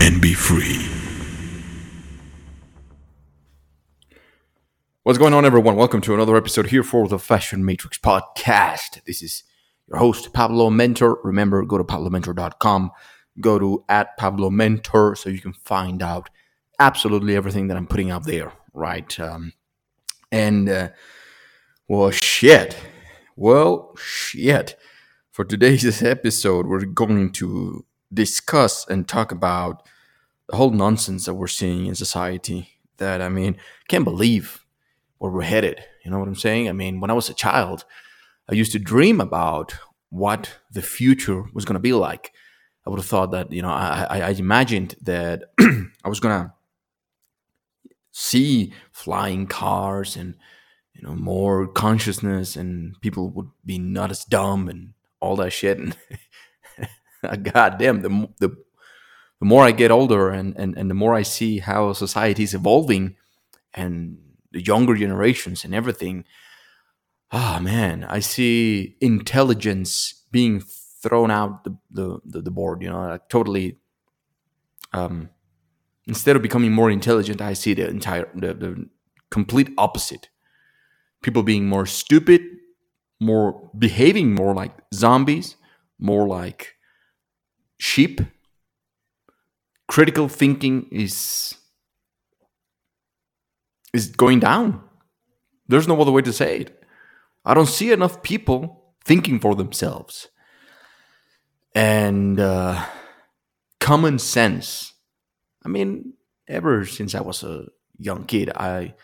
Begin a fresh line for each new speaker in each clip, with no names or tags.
and be free.
What's going on, everyone? Welcome to another episode here for the Fashion Matrix podcast. This is your host, Pablo Mentor. Remember, go to pablomentor.com, go to at Pablo Mentor so you can find out absolutely everything that I'm putting out there, right? Um, and, uh, well, shit. Well, shit. For today's episode, we're going to discuss and talk about the whole nonsense that we're seeing in society. That, I mean, can't believe where we're headed. You know what I'm saying? I mean, when I was a child, I used to dream about what the future was going to be like. I would have thought that, you know, I, I, imagined that I was going to see flying cars and, you know, more consciousness and people would be not as dumb and all that shit. And God damn, the, the, the more I get older and, and, and the more I see how society is evolving and the younger generations and everything. Ah, man, I see intelligence being thrown out the, the, the, the board, you know, like totally. Um, instead of becoming more intelligent, I see the entire, the, the complete opposite. People being more stupid, more behaving more like zombies, more like sheep. Critical thinking is is going down. There's no other way to say it. I don't see enough people thinking for themselves. And uh, common sense. I mean, ever since I was a young kid, I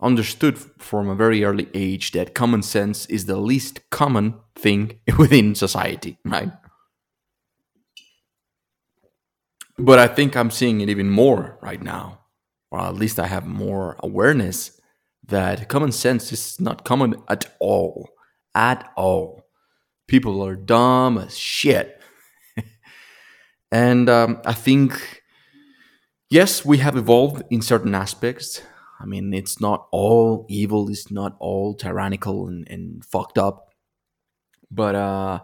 understood from a very early age that common sense is the least common thing within society, right? But I think I'm seeing it even more right now or at least I have more awareness that common sense is not common at all. At all. People are dumb as shit. and um, I think, yes, we have evolved in certain aspects. I mean, it's not all evil, it's not all tyrannical and, and fucked up. But uh,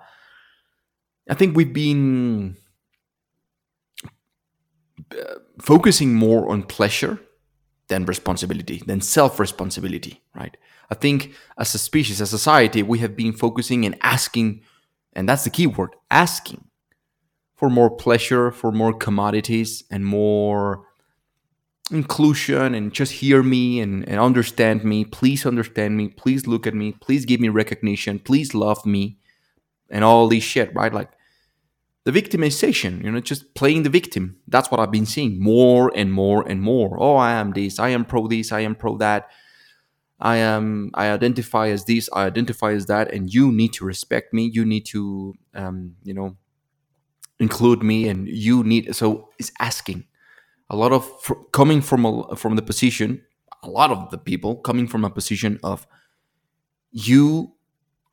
I think we've been focusing more on pleasure than responsibility, than self responsibility, right? I think as a species, as a society, we have been focusing and asking, and that's the key word asking for more pleasure, for more commodities, and more inclusion, and just hear me and, and understand me. Please understand me. Please look at me. Please give me recognition. Please love me. And all this shit, right? Like, the victimization, you know, just playing the victim. That's what I've been seeing more and more and more. Oh, I am this, I am pro this, I am pro that. I am I identify as this, I identify as that, and you need to respect me. You need to um, you know, include me and you need so it's asking. A lot of fr- coming from a, from the position, a lot of the people coming from a position of you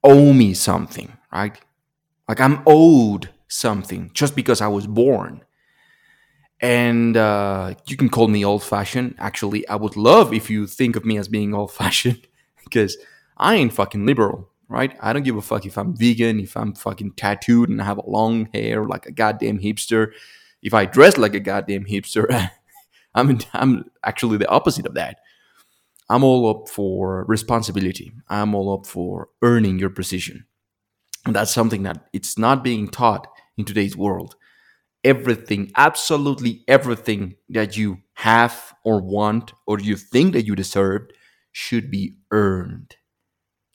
owe me something, right? Like I'm owed something just because I was born. And uh, you can call me old fashioned. Actually, I would love if you think of me as being old fashioned because I ain't fucking liberal, right? I don't give a fuck if I'm vegan, if I'm fucking tattooed and I have long hair like a goddamn hipster, if I dress like a goddamn hipster. I'm, I'm actually the opposite of that. I'm all up for responsibility. I'm all up for earning your position. And that's something that it's not being taught in today's world. Everything, absolutely everything that you have or want or you think that you deserved should be earned.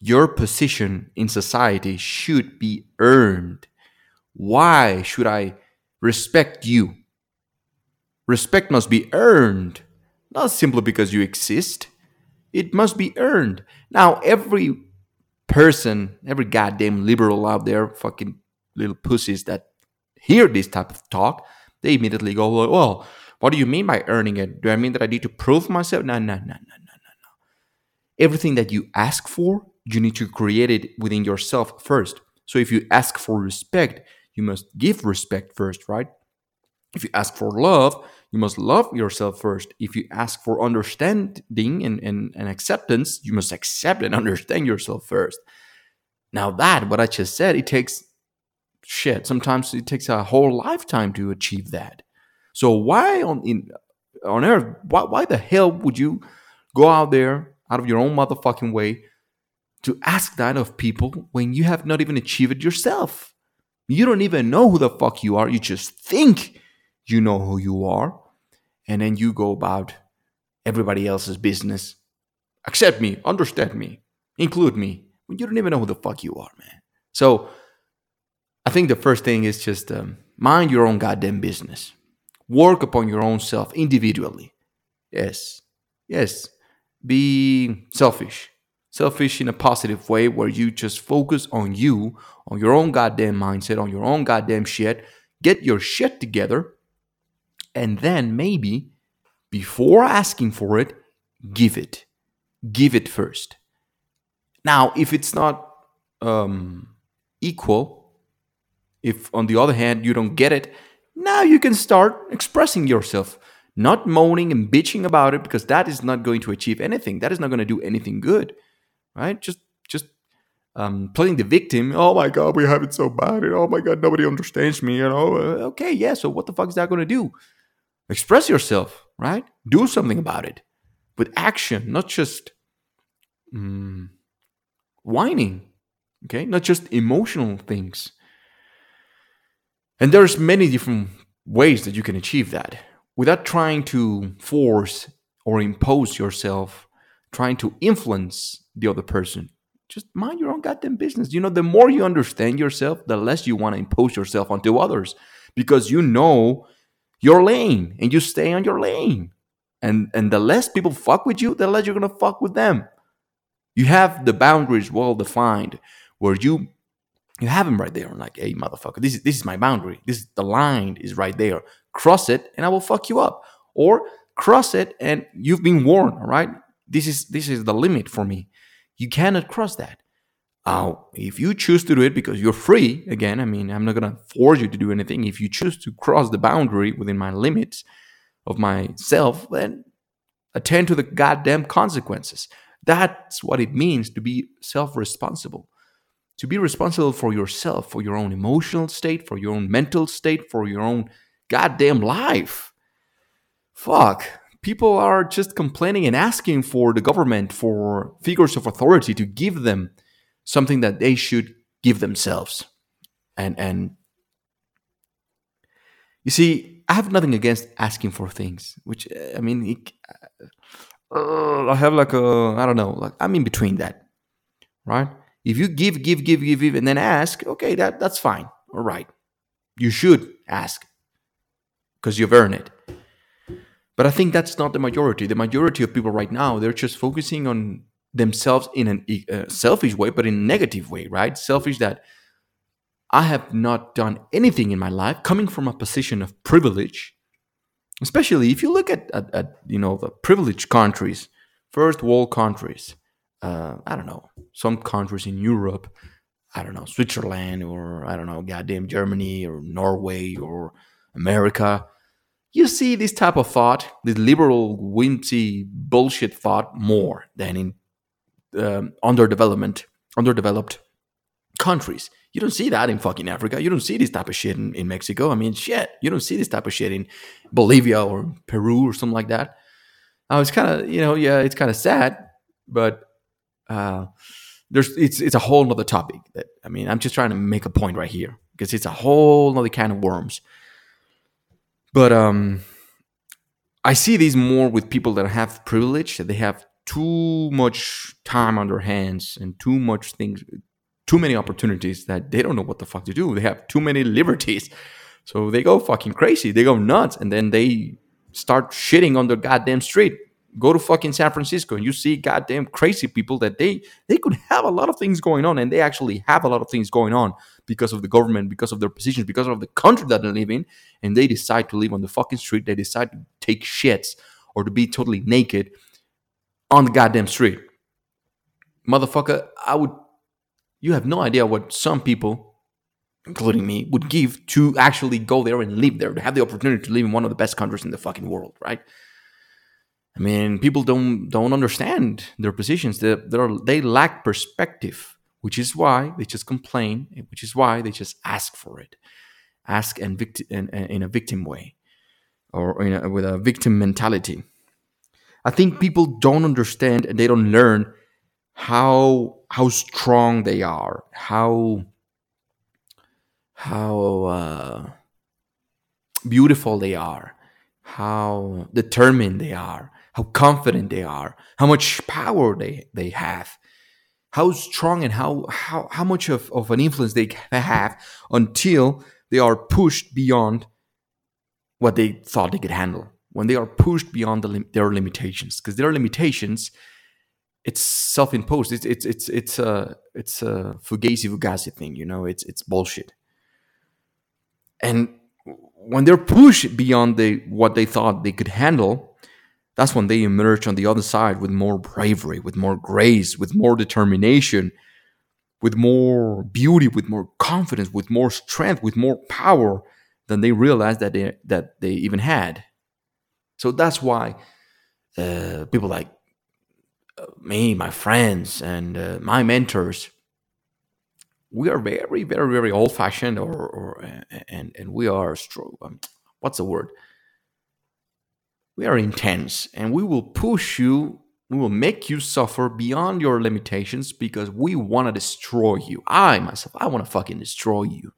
Your position in society should be earned. Why should I respect you? Respect must be earned, not simply because you exist. It must be earned. Now, every person, every goddamn liberal out there, fucking little pussies that hear this type of talk they immediately go, well, what do you mean by earning it? Do I mean that I need to prove myself? No, no, no, no, no, no, no. Everything that you ask for, you need to create it within yourself first. So if you ask for respect, you must give respect first, right? If you ask for love, you must love yourself first. If you ask for understanding and, and, and acceptance, you must accept and understand yourself first. Now, that, what I just said, it takes shit. Sometimes it takes a whole lifetime to achieve that. So, why on, in, on earth, why, why the hell would you go out there out of your own motherfucking way to ask that of people when you have not even achieved it yourself? You don't even know who the fuck you are. You just think you know who you are, and then you go about everybody else's business. Accept me, understand me, include me. When you don't even know who the fuck you are, man. So I think the first thing is just um, mind your own goddamn business. Work upon your own self individually. Yes, yes. Be selfish. Selfish in a positive way where you just focus on you, on your own goddamn mindset, on your own goddamn shit. Get your shit together and then maybe before asking for it, give it. Give it first. Now, if it's not um, equal, if on the other hand you don't get it, now you can start expressing yourself, not moaning and bitching about it because that is not going to achieve anything. That is not going to do anything good, right? Just, just um, playing the victim. Oh my God, we have it so bad. And oh my God, nobody understands me. You know, okay, yeah. So what the fuck is that going to do? Express yourself, right? Do something about it with action, not just mm, whining, okay? Not just emotional things. And there's many different ways that you can achieve that without trying to force or impose yourself, trying to influence the other person. Just mind your own goddamn business. You know, the more you understand yourself, the less you want to impose yourself onto others because you know your lane and you stay on your lane. And and the less people fuck with you, the less you're gonna fuck with them. You have the boundaries well defined where you you have them right there. I'm Like, hey, motherfucker, this is this is my boundary. This is the line is right there. Cross it, and I will fuck you up. Or cross it, and you've been warned. All right, this is this is the limit for me. You cannot cross that. Uh, if you choose to do it because you're free, again, I mean, I'm not gonna force you to do anything. If you choose to cross the boundary within my limits of myself, then attend to the goddamn consequences. That's what it means to be self-responsible to be responsible for yourself, for your own emotional state, for your own mental state, for your own goddamn life. Fuck. People are just complaining and asking for the government, for figures of authority to give them something that they should give themselves. And and you see, I have nothing against asking for things, which I mean, it, uh, I have like a I don't know, like I'm in between that, right? If you give, give, give, give, give, and then ask, okay, that, that's fine. All right. You should ask because you've earned it. But I think that's not the majority. The majority of people right now, they're just focusing on themselves in a uh, selfish way, but in a negative way, right? Selfish that I have not done anything in my life coming from a position of privilege, especially if you look at, at, at you know, the privileged countries, first world countries uh, I don't know, some countries in Europe, I don't know, Switzerland or I don't know, goddamn Germany or Norway or America, you see this type of thought, this liberal, whimsy, bullshit thought more than in um, underdevelopment, underdeveloped countries. You don't see that in fucking Africa. You don't see this type of shit in, in Mexico. I mean, shit, you don't see this type of shit in Bolivia or Peru or something like that. I was kind of, you know, yeah, it's kind of sad, but uh, there's it's it's a whole nother topic that I mean I'm just trying to make a point right here because it's a whole nother kind of worms. But um, I see these more with people that have privilege that they have too much time on their hands and too much things, too many opportunities that they don't know what the fuck to do. They have too many liberties, so they go fucking crazy. They go nuts, and then they start shitting on the goddamn street go to fucking San Francisco and you see goddamn crazy people that they they could have a lot of things going on and they actually have a lot of things going on because of the government, because of their positions, because of the country that they live in, and they decide to live on the fucking street. They decide to take shits or to be totally naked on the goddamn street. Motherfucker, I would you have no idea what some people including me, would give to actually go there and live there, to have the opportunity to live in one of the best countries in the fucking world, right? I mean, people don't don't understand their positions. They they lack perspective, which is why they just complain, which is why they just ask for it, ask and victim in, in a victim way, or a, with a victim mentality. I think people don't understand and they don't learn how how strong they are, how how uh, beautiful they are, how determined they are, how confident they are, how much power they, they have, how strong and how, how, how much of, of an influence they have until they are pushed beyond what they thought they could handle. When they are pushed beyond the their limitations, because their limitations, it's self-imposed. It's it's it's it's a it's a fugazi fugazi thing. You know, it's it's bullshit and when they're pushed beyond the what they thought they could handle that's when they emerge on the other side with more bravery with more grace with more determination with more beauty with more confidence with more strength with more power than they realized that they that they even had so that's why uh, people like uh, me my friends and uh, my mentors we are very, very, very old fashioned, or, or and and we are um, what's the word? We are intense, and we will push you. We will make you suffer beyond your limitations because we want to destroy you. I myself, I want to fucking destroy you.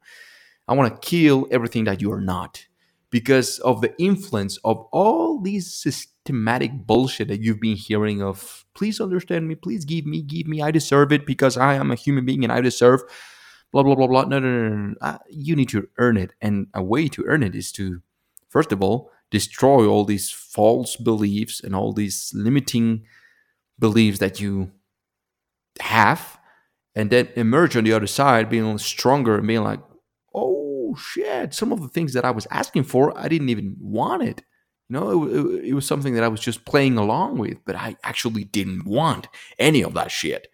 I want to kill everything that you are not because of the influence of all these systematic bullshit that you've been hearing of please understand me please give me give me i deserve it because i am a human being and i deserve blah blah blah blah no no no, no. Uh, you need to earn it and a way to earn it is to first of all destroy all these false beliefs and all these limiting beliefs that you have and then emerge on the other side being stronger and being like oh shit some of the things that i was asking for i didn't even want it. You know it, it, it was something that i was just playing along with but i actually didn't want any of that shit.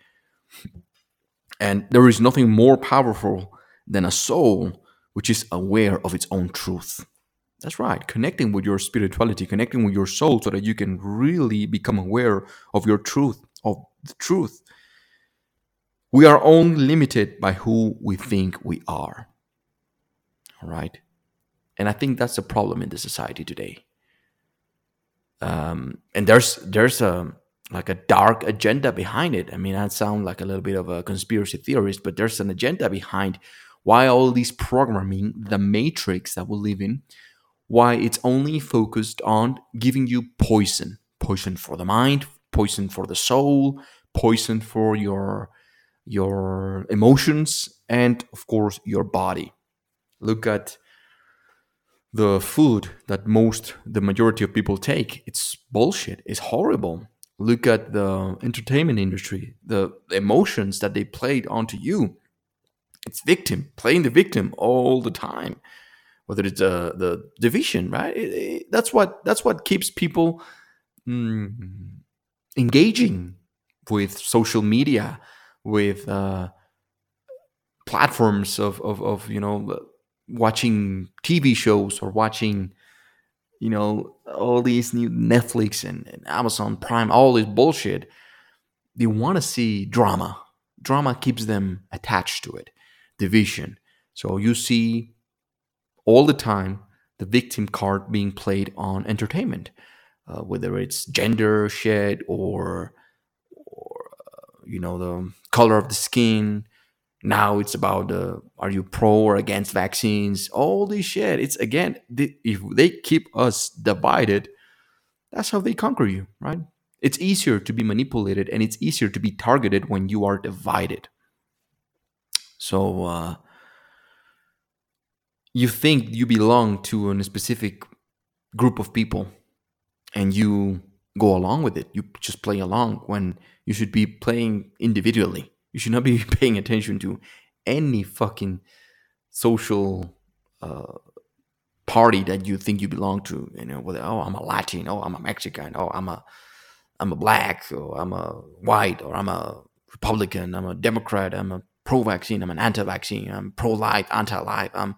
And there is nothing more powerful than a soul which is aware of its own truth that's right. Connecting with your spirituality connecting with your soul so that you can really become aware of your truth of the truth. We are only limited by who we think we are. All right? And i think that's a problem in the society today. Um, and there's there's a like a dark agenda behind it. I mean, I sound like a little bit of a conspiracy theorist, but there's an agenda behind why all these programming, the matrix that we live in, why it's only focused on giving you poison, poison for the mind, poison for the soul, poison for your your emotions, and of course your body. Look at the food that most the majority of people take. It's bullshit. It's horrible look at the entertainment industry, the emotions that they played onto you. It's victim, playing the victim all the time. Whether it's uh, the division, right? It, it, that's what that's what keeps people mm, engaging with social media, with uh, platforms of, of, of you know watching TV shows or watching you know, all these new Netflix and, and Amazon Prime, all this bullshit, they want to see drama. Drama keeps them attached to it, division. So you see all the time the victim card being played on entertainment, uh, whether it's gender shit or, or uh, you know, the color of the skin, now it's about uh, are you pro or against vaccines? All this shit. It's again, if they keep us divided, that's how they conquer you, right? It's easier to be manipulated and it's easier to be targeted when you are divided. So uh, you think you belong to a specific group of people and you go along with it. You just play along when you should be playing individually. You should not be paying attention to any fucking social uh, party that you think you belong to. You know, whether oh I'm a Latin, oh I'm a Mexican, oh I'm a I'm a black, or I'm a white, or I'm a Republican, I'm a Democrat, I'm a pro-vaccine, I'm an anti-vaccine, I'm pro-life, anti-life, I'm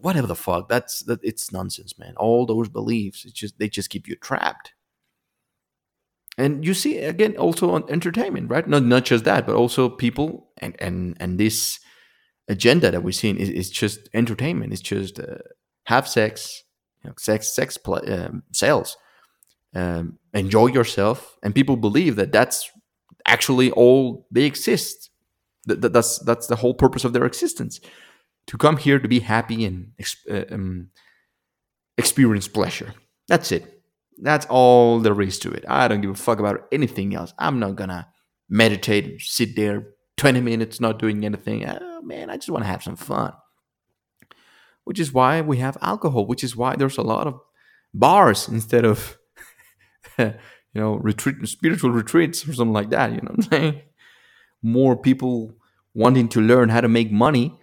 whatever the fuck. That's that. It's nonsense, man. All those beliefs, it's just they just keep you trapped. And you see again also on entertainment, right? Not not just that, but also people and and and this agenda that we're seeing is, is just entertainment. It's just uh, have sex, you know, sex, sex play, um, sales, um, enjoy yourself, and people believe that that's actually all they exist. That, that, that's that's the whole purpose of their existence, to come here to be happy and uh, um, experience pleasure. That's it. That's all there is to it. I don't give a fuck about anything else. I'm not gonna meditate, sit there 20 minutes not doing anything. Oh, man, I just want to have some fun. Which is why we have alcohol, which is why there's a lot of bars instead of you know, retreat spiritual retreats or something like that, you know what I'm saying? More people wanting to learn how to make money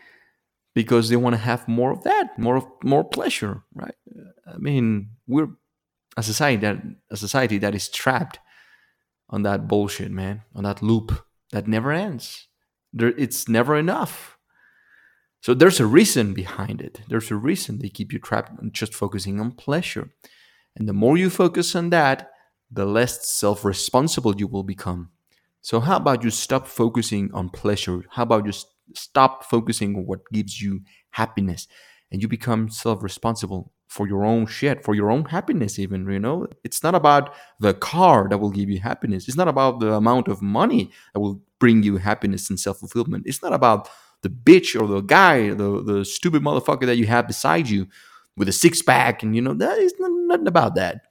because they want to have more of that, more of more pleasure, right? I mean, we're a society that a society that is trapped on that bullshit, man, on that loop that never ends. There, it's never enough. So there's a reason behind it. There's a reason they keep you trapped on just focusing on pleasure. And the more you focus on that, the less self responsible you will become. So, how about you stop focusing on pleasure? How about you stop focusing on what gives you happiness and you become self responsible for your own shit, for your own happiness, even, you know? It's not about the car that will give you happiness. It's not about the amount of money that will bring you happiness and self fulfillment. It's not about the bitch or the guy, the, the stupid motherfucker that you have beside you with a six pack. And, you know, that is nothing about that.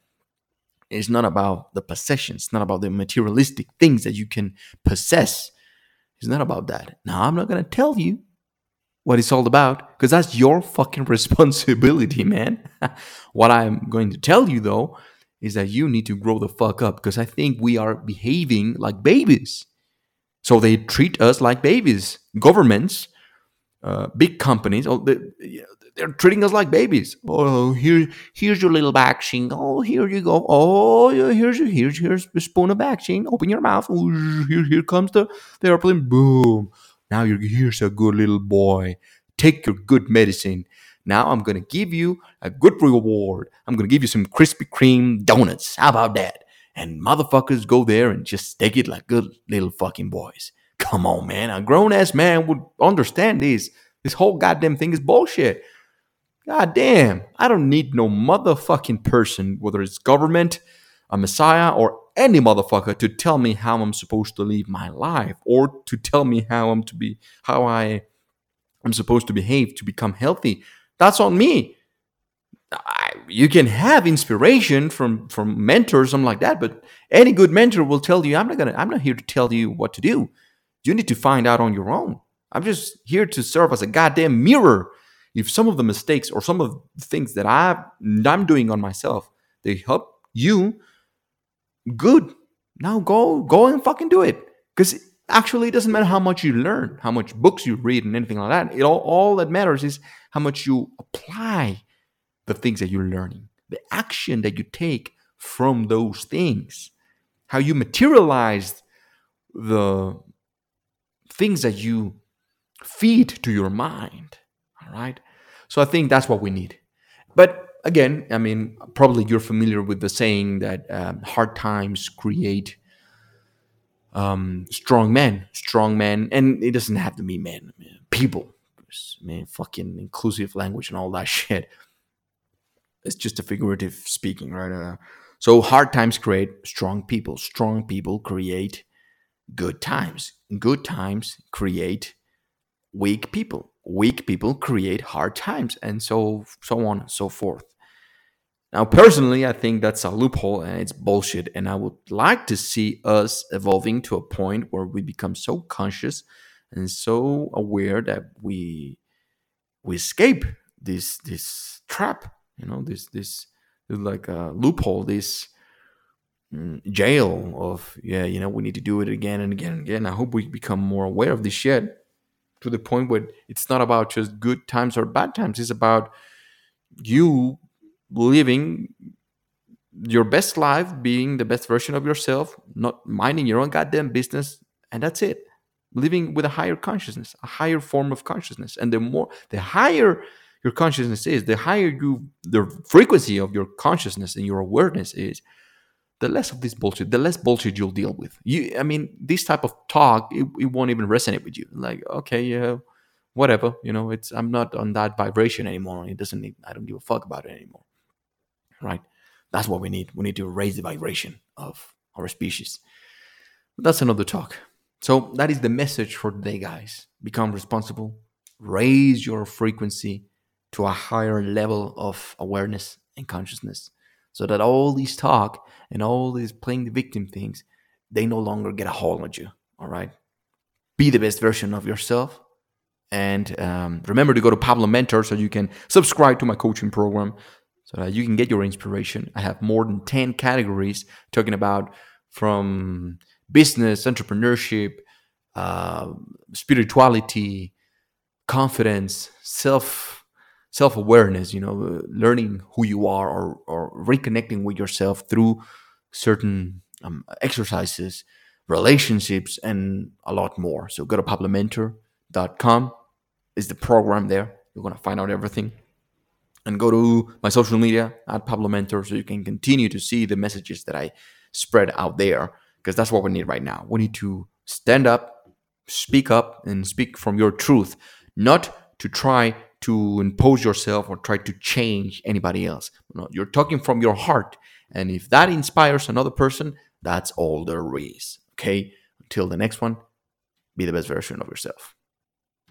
It's not about the possessions. It's not about the materialistic things that you can possess. It's not about that. Now, I'm not going to tell you what it's all about because that's your fucking responsibility, man. what I'm going to tell you though is that you need to grow the fuck up because I think we are behaving like babies. So they treat us like babies. Governments, uh, big companies, oh, they, they're treating us like babies. Oh, here, here's your little vaccine. Oh, here you go. Oh, here's your, here's here's a spoon of vaccine. Open your mouth. Oh, here, here comes the, the airplane. Boom. Now you're here's a good little boy. Take your good medicine. Now I'm gonna give you a good reward. I'm gonna give you some Krispy Kreme donuts. How about that? And motherfuckers go there and just take it like good little fucking boys. Come on, man. A grown ass man would understand this. This whole goddamn thing is bullshit. God damn. I don't need no motherfucking person, whether it's government, a messiah, or any motherfucker to tell me how I'm supposed to live my life or to tell me how I'm to be how I am supposed to behave to become healthy. That's on me. I, you can have inspiration from from mentors, something like that, but any good mentor will tell you, I'm not gonna, I'm not here to tell you what to do. You need to find out on your own. I'm just here to serve as a goddamn mirror. If some of the mistakes or some of the things that I I'm doing on myself, they help you good. Now go go and fucking do it. Because actually it doesn't matter how much you learn, how much books you read and anything like that. It all, all that matters is how much you apply the things that you're learning, the action that you take from those things, how you materialize the things that you feed to your mind. All right. So I think that's what we need. But again, I mean, probably you're familiar with the saying that um, hard times create um, strong men, strong men, and it doesn't have to be men, people, man, fucking inclusive language and all that shit. It's just a figurative speaking, right? Uh, so hard times create strong people. Strong people create good times. Good times create weak people. Weak people create hard times, and so so on and so forth. Now, personally, I think that's a loophole and it's bullshit. And I would like to see us evolving to a point where we become so conscious and so aware that we we escape this this trap, you know, this this like a loophole, this mm, jail of yeah, you know, we need to do it again and again and again. I hope we become more aware of this shit to the point where it's not about just good times or bad times. It's about you living your best life, being the best version of yourself, not minding your own goddamn business, and that's it. Living with a higher consciousness, a higher form of consciousness, and the more, the higher your consciousness is, the higher you, the frequency of your consciousness and your awareness is, the less of this bullshit, the less bullshit you'll deal with. You, I mean, this type of talk, it, it won't even resonate with you. Like, okay, yeah, whatever, you know, it's I'm not on that vibration anymore. It doesn't need, I don't give a fuck about it anymore, right? That's what we need. We need to raise the vibration of our species. But that's another talk. So that is the message for today, guys. Become responsible, raise your frequency to a higher level of awareness and consciousness so that all these talk and all these playing the victim things, they no longer get a hold on you. All right. Be the best version of yourself. And um, remember to go to Pablo Mentor so you can subscribe to my coaching program so that you can get your inspiration. I have more than 10 categories talking about from business, entrepreneurship, uh, spirituality, confidence, self self awareness. You know, learning who you are or or reconnecting with yourself through certain um, exercises, relationships, and a lot more. So go to pablomentor.com is the program there. You're gonna find out everything and go to my social media at Pablo Mentor so you can continue to see the messages that I spread out there because that's what we need right now. We need to stand up, speak up, and speak from your truth, not to try to impose yourself or try to change anybody else. No, you're talking from your heart. And if that inspires another person, that's all there is. Okay. Until the next one, be the best version of yourself.